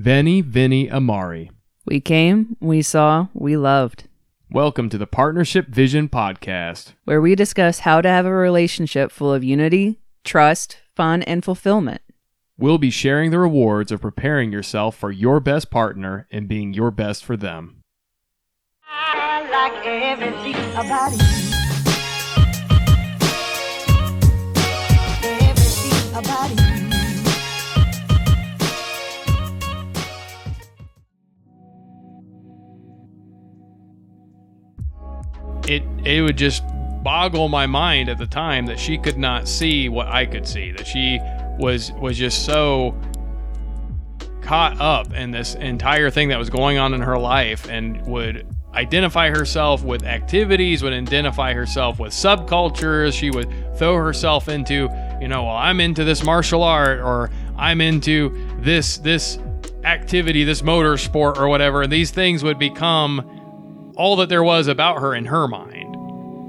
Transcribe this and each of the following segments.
Veni Vidi Amavi. We came, we saw, we loved. Welcome to the Partnership Vision Podcast. where we discuss how to have a relationship full of unity, trust, fun, and fulfillment. We'll be sharing the rewards of preparing yourself for your best partner and being your best for them. I like It it would just boggle my mind at the time that she could not see what I could see. That she was was just so caught up in this entire thing that was going on in her life and would identify herself with activities, would identify herself with subcultures. She would throw herself into, you know, well, I'm into this martial art or I'm into this this activity, this motor sport or whatever. And these things would become all that there was about her in her mind.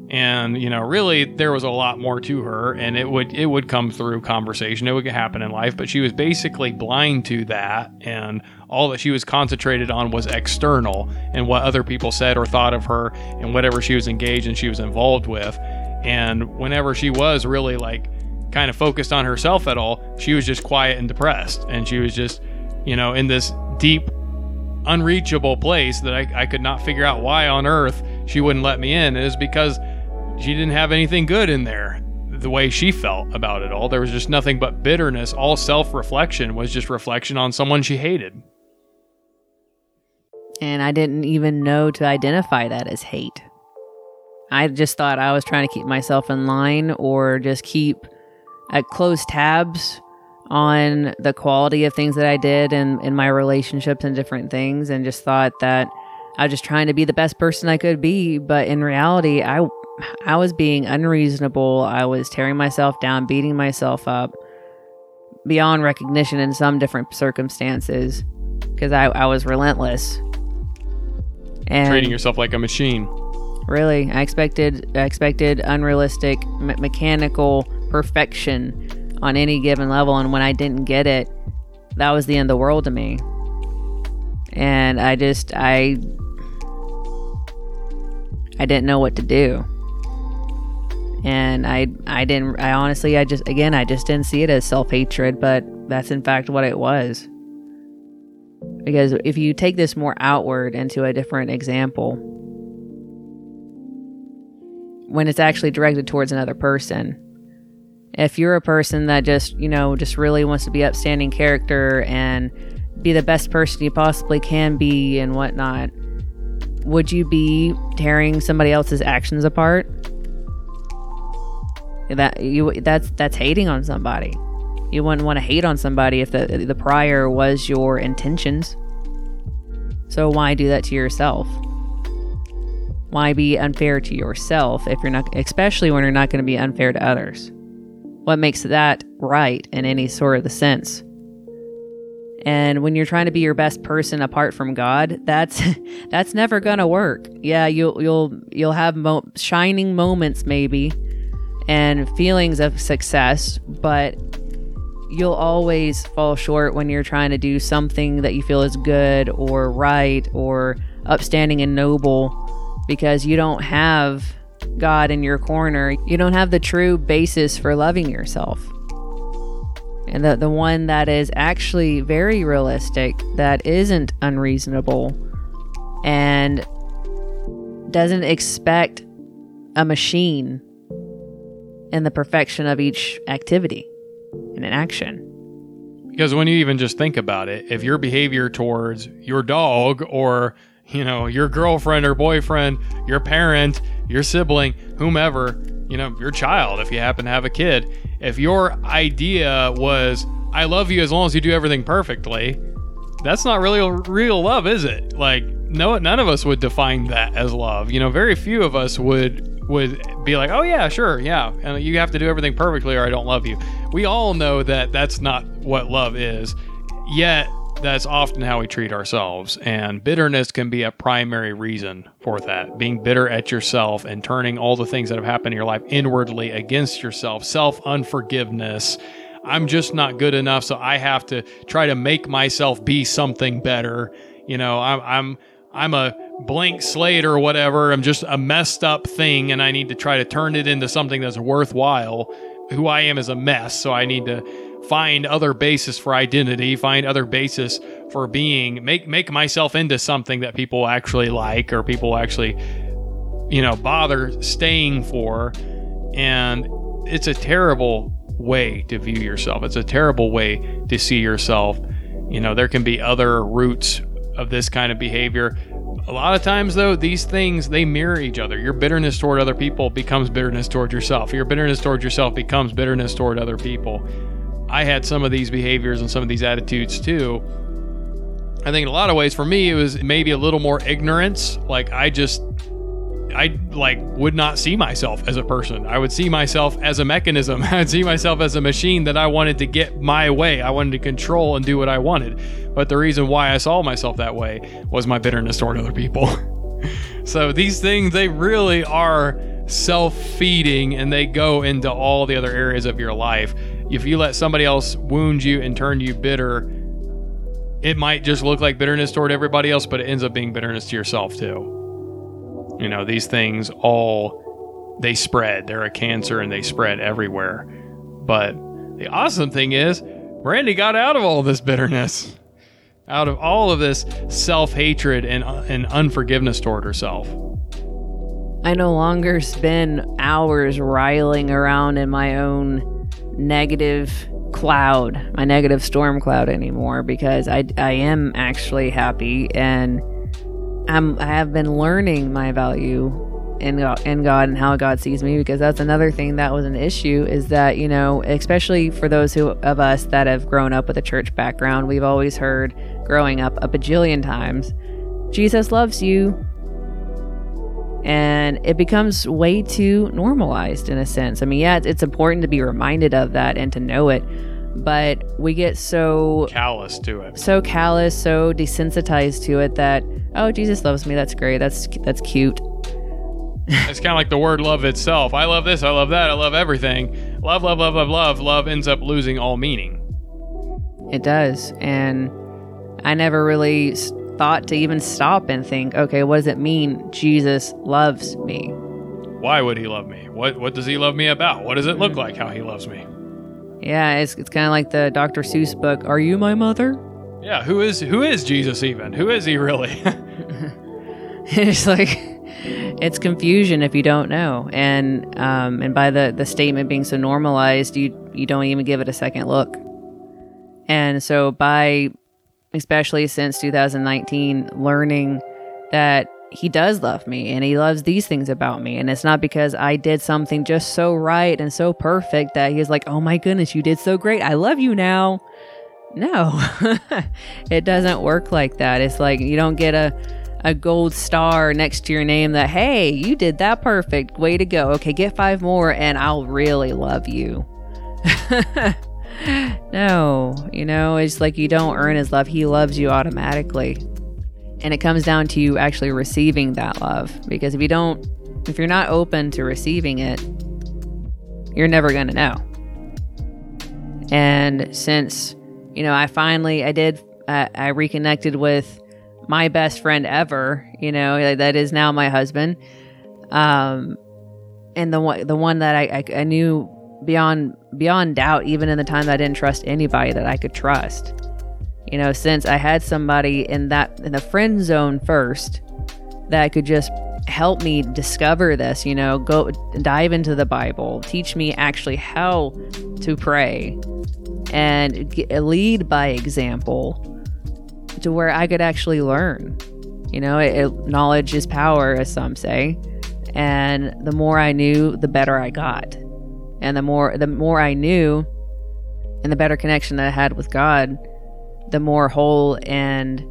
And you know really there was a lot more to her and it would it would come through conversation. It would happen in life but she was basically blind to that and all that she was concentrated on was external and what other people said or thought of her and whatever she was engaged and she was involved with. And whenever she was really like kind of focused on herself at all she was just quiet and depressed. And she was just you know in this deep unreachable place that I, I could not figure out why on earth she wouldn't let me in. Is because she didn't have anything good in there the way she felt about it all. There was just nothing but bitterness. All self-reflection was just reflection on someone she hated. And I didn't even know to identify that as hate. I just thought I was trying to keep myself in line or just keep at close tabs on the quality of things that I did and in my relationships and different things and just thought that I was just trying to be the best person I could be. But in reality, I I was being unreasonable. I was tearing myself down, beating myself up beyond recognition in some different circumstances because I, I was relentless. And treating yourself like a machine really, I expected I expected unrealistic, me- mechanical perfection on any given level, and when I didn't get it, that was the end of the world to me. And I just I I didn't know what to do. And I I didn't I honestly I just again I just didn't see it as self-hatred, but that's in fact what it was. Because if you take this more outward into a different example, when it's actually directed towards another person. If you're a person that just, you know, just really wants to be upstanding character and be the best person you possibly can be and whatnot, would you be tearing somebody else's actions apart? That you that's that's hating on somebody. You wouldn't want to hate on somebody if the the prior was your intentions. So why do that to yourself? Why be unfair to yourself if you're not, especially when you're not going to be unfair to others? What makes that right in any sort of the sense? And when you're trying to be your best person apart from God, that's that's never gonna work. Yeah, you'll you'll you'll have mo- shining moments maybe, and feelings of success, but you'll always fall short when you're trying to do something that you feel is good or right or upstanding and noble because you don't have God in your corner. You don't have the true basis for loving yourself. And the, the one that is actually very realistic, that isn't unreasonable, and doesn't expect a machine in the perfection of each activity and an action. Because when you even just think about it, if your behavior towards your dog or, you know, your girlfriend or boyfriend, your parent, your sibling, whomever, you know, your child, if you happen to have a kid, if your idea was, I love you as long as you do everything perfectly, that's not really real love, is it? Like, no, none of us would define that as love. You know, very few of us would would be like, oh yeah, sure, yeah, and you have to do everything perfectly or I don't love you. We all know that that's not what love is. Yet that's often how we treat ourselves, and bitterness can be a primary reason for that. Being bitter at yourself and turning all the things that have happened in your life inwardly against yourself, self unforgiveness, I'm just not good enough, so I have to try to make myself be something better. You know, I'm I'm I'm a blank slate or whatever. I'm just a messed up thing, and I need to try to turn it into something that's worthwhile. Who I am is a mess, so I need to find other basis for identity, find other basis for being, make make myself into something that people actually like or people actually, you know, bother staying for. And it's a terrible way to view yourself. It's a terrible way to see yourself. You know, there can be other roots of this kind of behavior. A lot of times, though, these things they mirror each other. Your bitterness toward other people becomes bitterness toward yourself. Your bitterness toward yourself becomes bitterness toward other people. I had some of these behaviors and some of these attitudes too. I think in a lot of ways for me it was maybe a little more ignorance. Like I just I like would not see myself as a person. I would see myself as a mechanism. I'd see myself as a machine that I wanted to get my way. I wanted to control and do what I wanted. But the reason why I saw myself that way was my bitterness toward other people. so these things they really are self-feeding and they go into all the other areas of your life. If you let somebody else wound you and turn you bitter, it might just look like bitterness toward everybody else, but it ends up being bitterness to yourself too. You know, these things all they spread. They're a cancer and they spread everywhere. But the awesome thing is, Brandy got out of all this bitterness, out of all of this self hatred and, and unforgiveness toward herself. I no longer spend hours riling around in my own negative cloud, my negative storm cloud anymore because I, I am actually happy and I'm, I have been learning my value in God, in God and how God sees me because that's another thing that was an issue is that you know especially for those who of us that have grown up with a church background we've always heard growing up a bajillion times Jesus loves you and it becomes way too normalized in a sense. I mean, yeah, it's, important to be reminded of that and to know it, but we get so Callous to it. so callous, so desensitized to it that oh, Jesus loves me. That's great. That's that's cute. It's kind of like the word love itself. I love this. I love that. I love everything. Love, love, love, love, love. Love ends up losing all meaning. It does, and I never really thought to even stop and think, okay, what does it mean? Jesus loves me. Why would he love me? What What does he love me about? What does it look like? How he loves me? Yeah, it's it's kind of like the Dr. Seuss book. Are you my mother? Yeah. Who is Who is Jesus even? Who is he really? it's like it's confusion if you don't know and um, and by the the statement being so normalized you you don't even give it a second look and so by especially since 2019 learning that he does love me and he loves these things about me. And it's not because i did something just so right and so perfect that he's like oh my goodness you did so great. I love you now. No it doesn't work like that. It's like you don't get a a gold star next to your name that hey you did that perfect. Way to go. Okay get five more and i'll really love you no you know it's like you don't earn his love. He loves you automatically. And it comes down to you actually receiving that love. Because if you don't if you're not open to receiving it you're never going to know. And since you know i finally i did uh, i reconnected with my best friend ever you know that is now my husband. Um and the one the one that I, I i knew beyond beyond doubt even in the time that i didn't trust anybody that i could trust you know since i had somebody in that in the friend zone first that could just help me discover this you know go dive into the bible teach me actually how to pray and lead by example to where I could actually learn. You know, it, it- knowledge is power, as some say, and the more I knew, the better I got, and the more the more I knew, and the better connection that I had with God, the more whole and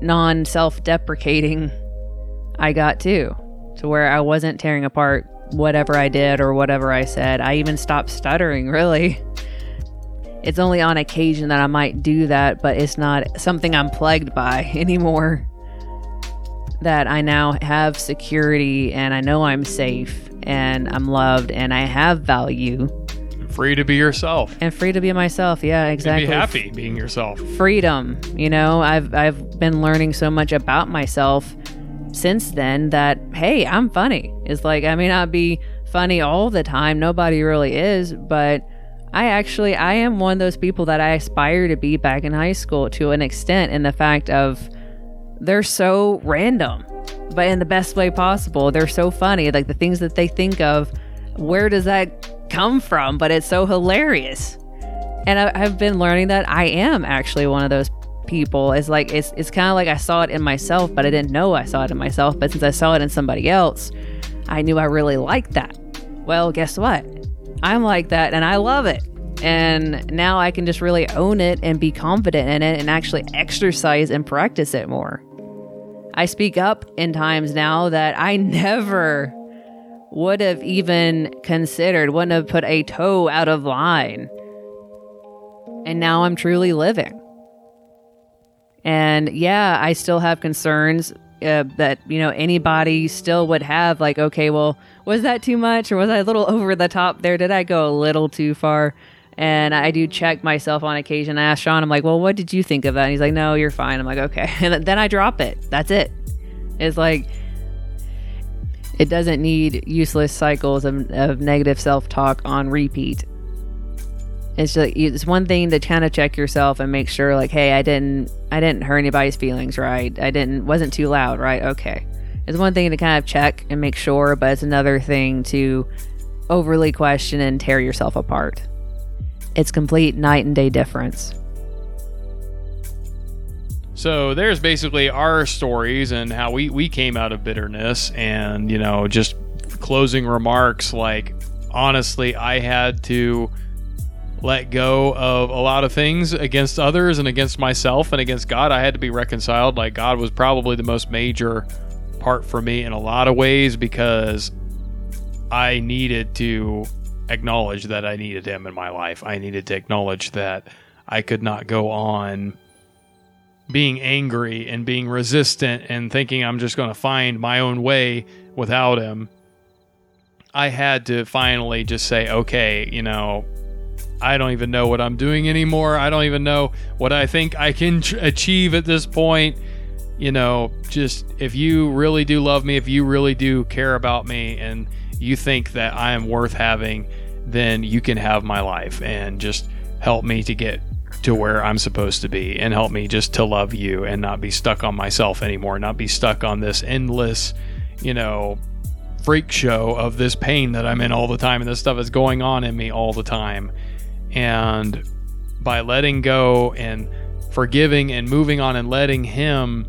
non self deprecating I got too, to where I wasn't tearing apart whatever I did or whatever I said. I even stopped stuttering, really. It's only on occasion that I might do that, but it's not something I'm plagued by anymore. That I now have security and I know I'm safe and I'm loved and I have value free to be yourself. and free to be myself. Yeah, And exactly. be happy being yourself. freedom. You know, I've I've been learning so much about myself since then that hey, I'm funny. It's like I may not be funny all the time. Nobody really is, but I actually I am one of those people that I aspire to be back in high school to an extent in the fact of they're so random, but in the best way possible. They're so funny. Like the things that they think of, where does that come from? But it's so hilarious and I, I've been learning that I am actually one of those people. It's like it's it's kind of like I saw it in myself, but I didn't know I saw it in myself. But since I saw it in somebody else, I knew I really liked that. Well, guess what? I'm like that, and I love it. And now I can just really own it and be confident in it, and actually exercise and practice it more. I speak up in times now that I never would have even considered, wouldn't have put a toe out of line and now I'm truly living. And yeah, I still have concerns uh, that you know anybody still would have. Like, okay, well, was that too much, or was I a little over the top there? Did I go a little too far? And I do check myself on occasion. I ask Sean, I'm like, well, what did you think of that? And he's like, no, you're fine. I'm like, okay. And then I drop it. That's it. It's like it doesn't need useless cycles of, of negative self talk on repeat it's just it's one thing to kind of check yourself and make sure like hey i didn't i didn't hurt anybody's feelings right i didn't wasn't too loud right okay it's one thing to kind of check and make sure but it's another thing to overly question and tear yourself apart it's complete night and day difference So there's basically our stories and how we, we came out of bitterness and, you know, just closing remarks like honestly I had to let go of a lot of things against others and against myself and against God. I had to be reconciled. Like God was probably the most major part for me in a lot of ways because I needed to acknowledge that I needed him in my life. I needed to acknowledge that I could not go on being angry and being resistant and thinking I'm just going to find my own way without him. I had to finally just say, okay, you know, I don't even know what I'm doing anymore. I don't even know what I think I can tr- achieve at this point. You know, just if you really do love me, if you really do care about me, and you think that I am worth having, then you can have my life and just help me to get to where I'm supposed to be and help me just to love you and not be stuck on myself anymore, not be stuck on this endless, you know, freak show of this pain that I'm in all the time and this stuff is going on in me all the time. And by letting go and forgiving and moving on and letting Him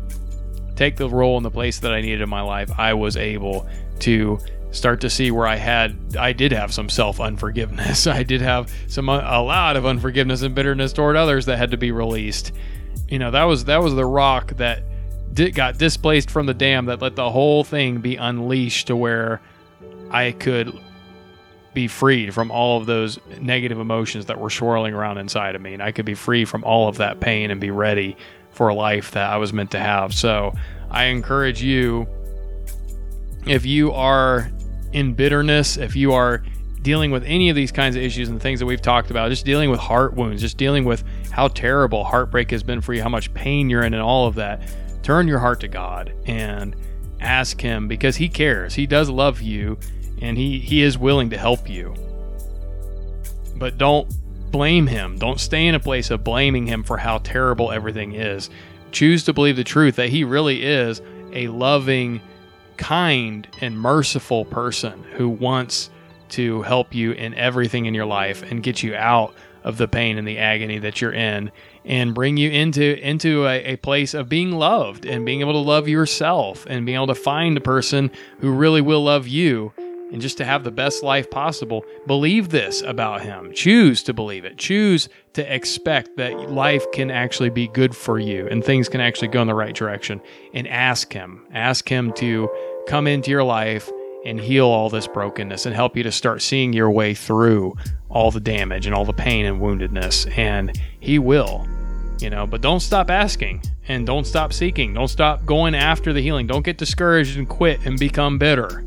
take the role and the place that I needed in my life, I was able to start to see where I had, I did have some self unforgiveness. I did have some, uh, a lot of unforgiveness and bitterness toward others that had to be released. You know, that was, that was the rock that did, got displaced from the dam that let the whole thing be unleashed to where I could be freed from all of those negative emotions that were swirling around inside of me. And I could be free from all of that pain and be ready for a life that I was meant to have. So I encourage you, if you are in bitterness, if you are dealing with any of these kinds of issues and things that we've talked about, just dealing with heart wounds, just dealing with how terrible heartbreak has been for you, how much pain you're in, and all of that, turn your heart to God and ask Him because He cares. He does love you and He, he is willing to help you. But don't blame Him. Don't stay in a place of blaming Him for how terrible everything is. Choose to believe the truth that He really is a loving, kind, and merciful person who wants to help you in everything in your life and get you out of the pain and the agony that you're in and bring you into into a, a, place of being loved and being able to love yourself and being able to find a person who really will love you and just to have the best life possible believe this about him choose to believe it choose to expect that life can actually be good for you and things can actually go in the right direction and ask him ask him to come into your life and heal all this brokenness and help you to start seeing your way through all the damage and all the pain and woundedness. And He will, you know, but don't stop asking and don't stop seeking. Don't stop going after the healing. Don't get discouraged and quit and become bitter.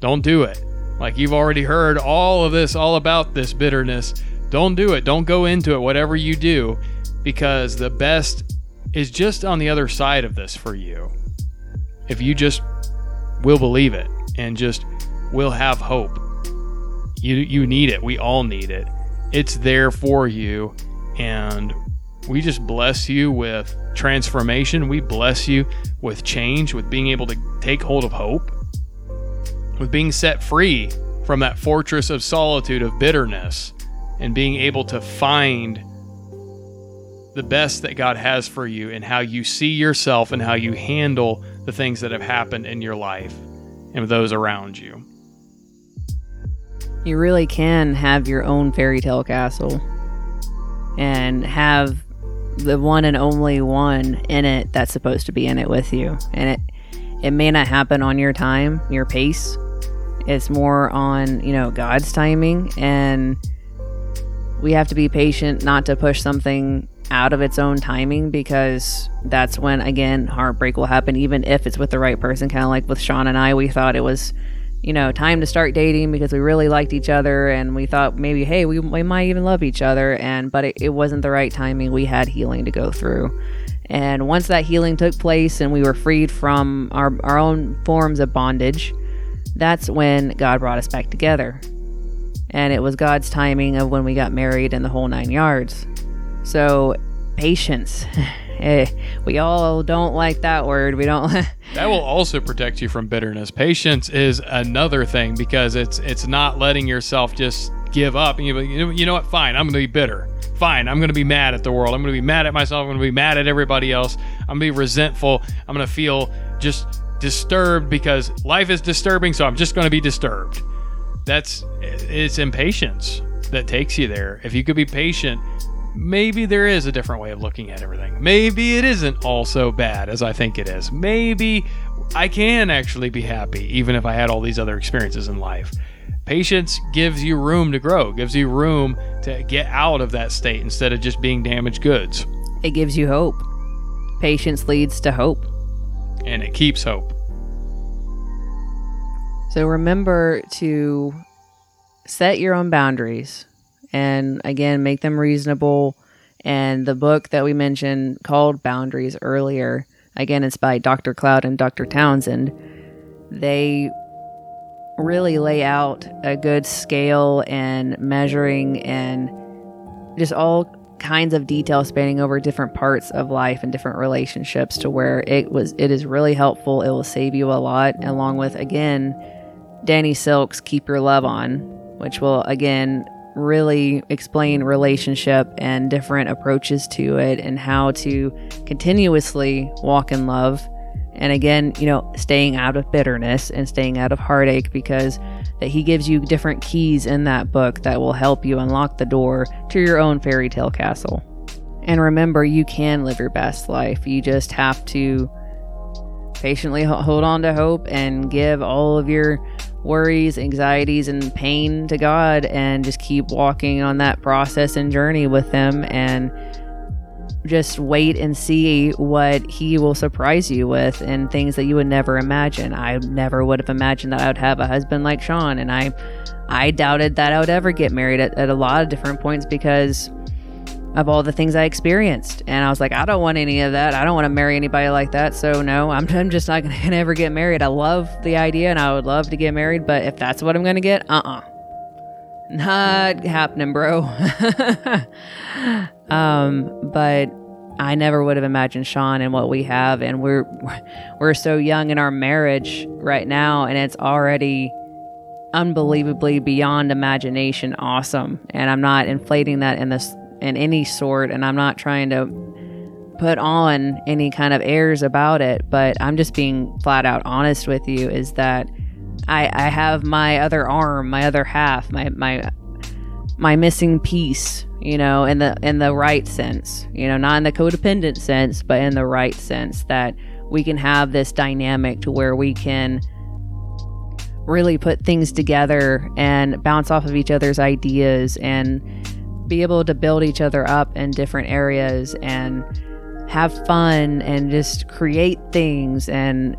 Don't do it. Like you've already heard all of this, all about this bitterness. Don't do it. Don't go into it, whatever you do, because the best is just on the other side of this for you. If you just will believe it and just will have hope. You you need it. We all need it. It's there for you and we just bless you with transformation. We bless you with change, with being able to take hold of hope, with being set free from that fortress of solitude of bitterness and being able to find the best that God has for you and how you see yourself and how you handle the things that have happened in your life and those around you. You really can have your own fairy tale castle and have the one and only one in it that's supposed to be in it with you. And it it may not happen on your time, your pace. It's more on, you know, God's timing and we have to be patient not to push something out of its own timing because that's when again heartbreak will happen even if it's with the right person. Kind of like with Sean and I we thought it was you know time to start dating because we really liked each other and we thought maybe hey we, we might even love each other and but it, it wasn't the right timing. We had healing to go through. And once that healing took place and we were freed from our, our own forms of bondage that's when God brought us back together and it was God's timing of when we got married and the whole nine yards so, patience. Eh, we all don't like that word. We don't. that will also protect you from bitterness. Patience is another thing because it's it's not letting yourself just give up and you you know what? Fine, I'm going to be bitter. Fine, I'm going to be mad at the world. I'm going to be mad at myself. I'm going to be mad at everybody else. I'm going to be resentful. I'm going to feel just disturbed because life is disturbing, so I'm just going to be disturbed. That's it's impatience that takes you there. If you could be patient maybe there is a different way of looking at everything. Maybe it isn't all so bad as I think it is. Maybe I can actually be happy, even if I had all these other experiences in life. Patience gives you room to grow, gives you room to get out of that state instead of just being damaged goods. It gives you hope. Patience leads to hope. And it keeps hope. So remember to set your own boundaries and again make them reasonable and the book that we mentioned called boundaries earlier again it's by dr cloud and dr townsend they really lay out a good scale and measuring and just all kinds of detail spanning over different parts of life and different relationships to where it was it is really helpful it will save you a lot along with again danny silk's keep your love on which will again really explain relationship and different approaches to it and how to continuously walk in love. And again, you know, staying out of bitterness and staying out of heartache because that he gives you different keys in that book that will help you unlock the door to your own fairy tale castle. And remember, you can live your best life. You just have to patiently hold on to hope and give all of your worries, anxieties, and pain to God and just keep walking on that process and journey with Him and just wait and see what He will surprise you with and things that you would never imagine. I never would have imagined that I would have a husband like Sean, and I, I doubted that I would ever get married at, at a lot of different points because of all the things I experienced. And I was like, I don't want any of that. I don't want to marry anybody like that. So, no, I'm, I'm just not going to ever get married. I love the idea and I would love to get married, but if that's what I'm going to get, uh uh Not happening, bro. um, but I never would have imagined Sean and what we have. And we're, we're so young in our marriage right now, and it's already unbelievably beyond imagination awesome. And I'm not inflating that in this in any sort, and I'm not trying to put on any kind of airs about it, but I'm just being flat out honest with you is that I, I have my other arm, my other half, my my my missing piece, you know, in the in the right sense, you know, not in the codependent sense, but in the right sense that we can have this dynamic to where we can really put things together and bounce off of each other's ideas and be able to build each other up in different areas and have fun and just create things and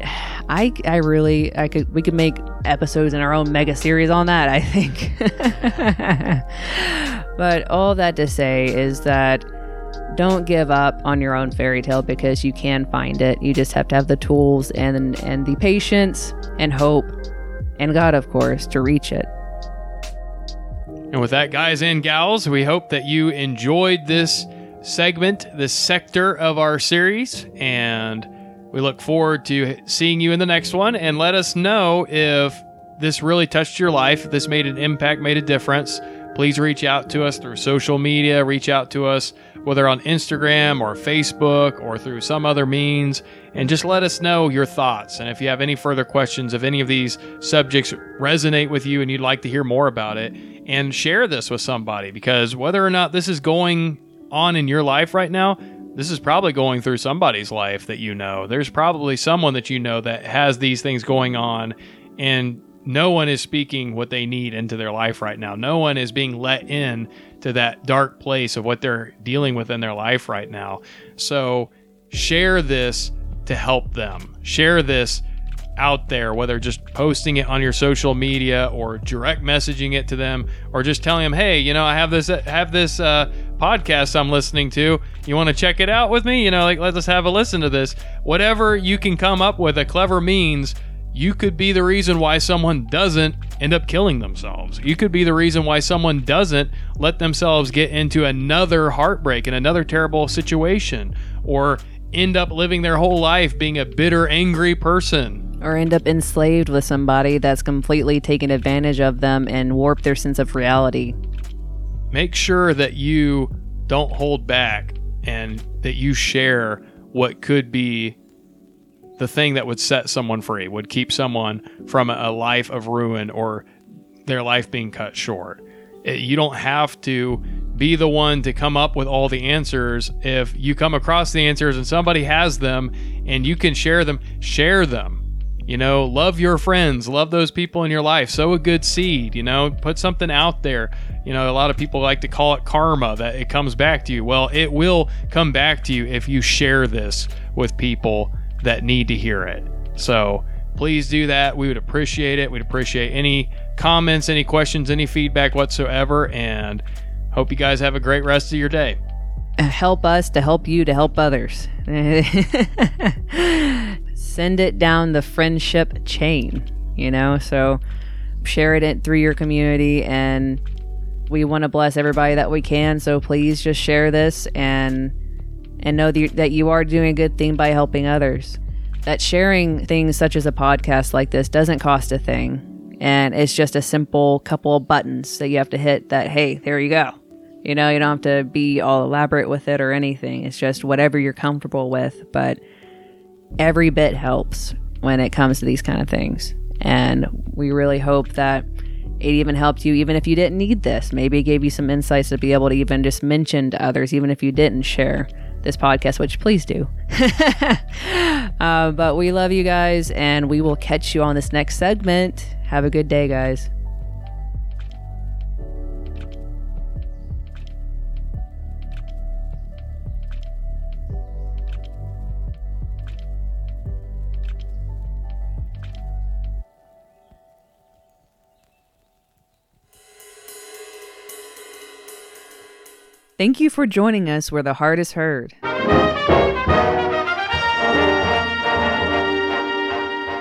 I I really I could we could make episodes in our own mega series on that, I think. but all that to say is that don't give up on your own fairy tale because you can find it. You just have to have the tools and and the patience and hope and God of course to reach it. And with that, guys and gals, we hope that you enjoyed this segment, this sector of our series, and we look forward to seeing you in the next one. And let us know if this really touched your life, if this made an impact, made a difference. Please reach out to us through social media, reach out to us whether on Instagram or Facebook or through some other means, and just let us know your thoughts. And if you have any further questions, if any of these subjects resonate with you and you'd like to hear more about it, and share this with somebody because whether or not this is going on in your life right now, this is probably going through somebody's life that you know. There's probably someone that you know that has these things going on, and no one is speaking what they need into their life right now. No one is being let in to that dark place of what they're dealing with in their life right now. So share this to help them. Share this out there, whether just posting it on your social media or direct messaging it to them, or just telling them, "Hey, you know, I have this have this uh, podcast I'm listening to. You want to check it out with me? You know, like let us have a listen to this. Whatever you can come up with a clever means." You could be the reason why someone doesn't end up killing themselves. You could be the reason why someone doesn't let themselves get into another heartbreak and another terrible situation, or end up living their whole life being a bitter, angry person. Or end up enslaved with somebody that's completely taken advantage of them and warped their sense of reality. Make sure that you don't hold back and that you share what could be the thing that would set someone free, would keep someone from a life of ruin or their life being cut short. You don't have to be the one to come up with all the answers. If you come across the answers and somebody has them and you can share them, share them. You know, love your friends, love those people in your life. Sow a good seed, you know, put something out there. You know, a lot of people like to call it karma that it comes back to you. Well, it will come back to you if you share this with people that need to hear it. So please do that. We would appreciate it. We'd appreciate any comments, any questions, any feedback whatsoever. And hope you guys have a great rest of your day. Uh, help us to help you to help others. Send it down the friendship chain, you know? So share it through your community and we want to bless everybody that we can. So please just share this and and know that you are doing a good thing by helping others. That sharing things such as a podcast like this doesn't cost a thing. And it's just a simple couple of buttons that you have to hit that, hey, there you go. You know, you don't have to be all elaborate with it or anything. It's just whatever you're comfortable with. But every bit helps when it comes to these kind of things. And we really hope that it even helped you, even if you didn't need this. Maybe it gave you some insights to be able to even just mention to others, even if you didn't share this podcast, which please do. uh, but we love you guys, and we will catch you on this next segment. Have a good day, guys. Thank you for joining us where the heart is heard.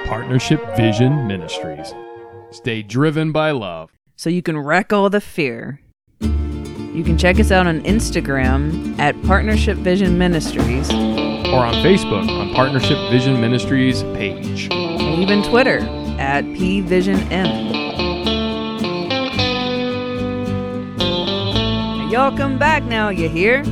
Partnership Vision Ministries. Stay driven by love. So you can wreck all the fear. You can check us out on Instagram at Partnership Vision Ministries or on Facebook on Partnership Vision Ministries page. And even Twitter at PVisionM. Y'all come back now, you hear?